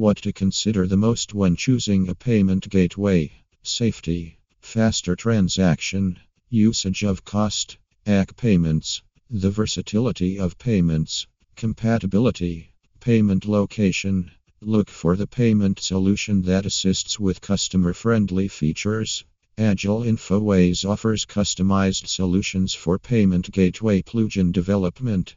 What to consider the most when choosing a payment gateway safety, faster transaction, usage of cost, ACH payments, the versatility of payments, compatibility, payment location. Look for the payment solution that assists with customer friendly features. Agile Infoways offers customized solutions for payment gateway plugin development.